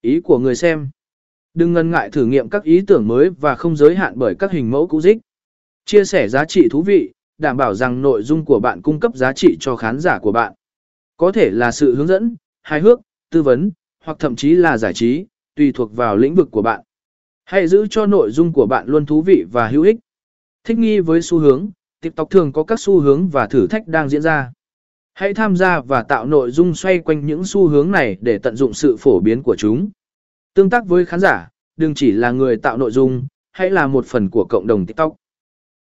Ý của người xem. Đừng ngần ngại thử nghiệm các ý tưởng mới và không giới hạn bởi các hình mẫu cũ dích. Chia sẻ giá trị thú vị, đảm bảo rằng nội dung của bạn cung cấp giá trị cho khán giả của bạn. Có thể là sự hướng dẫn, hài hước, tư vấn, hoặc thậm chí là giải trí, tùy thuộc vào lĩnh vực của bạn. Hãy giữ cho nội dung của bạn luôn thú vị và hữu ích. Thích nghi với xu hướng, TikTok thường có các xu hướng và thử thách đang diễn ra. Hãy tham gia và tạo nội dung xoay quanh những xu hướng này để tận dụng sự phổ biến của chúng. Tương tác với khán giả, đừng chỉ là người tạo nội dung, hãy là một phần của cộng đồng TikTok.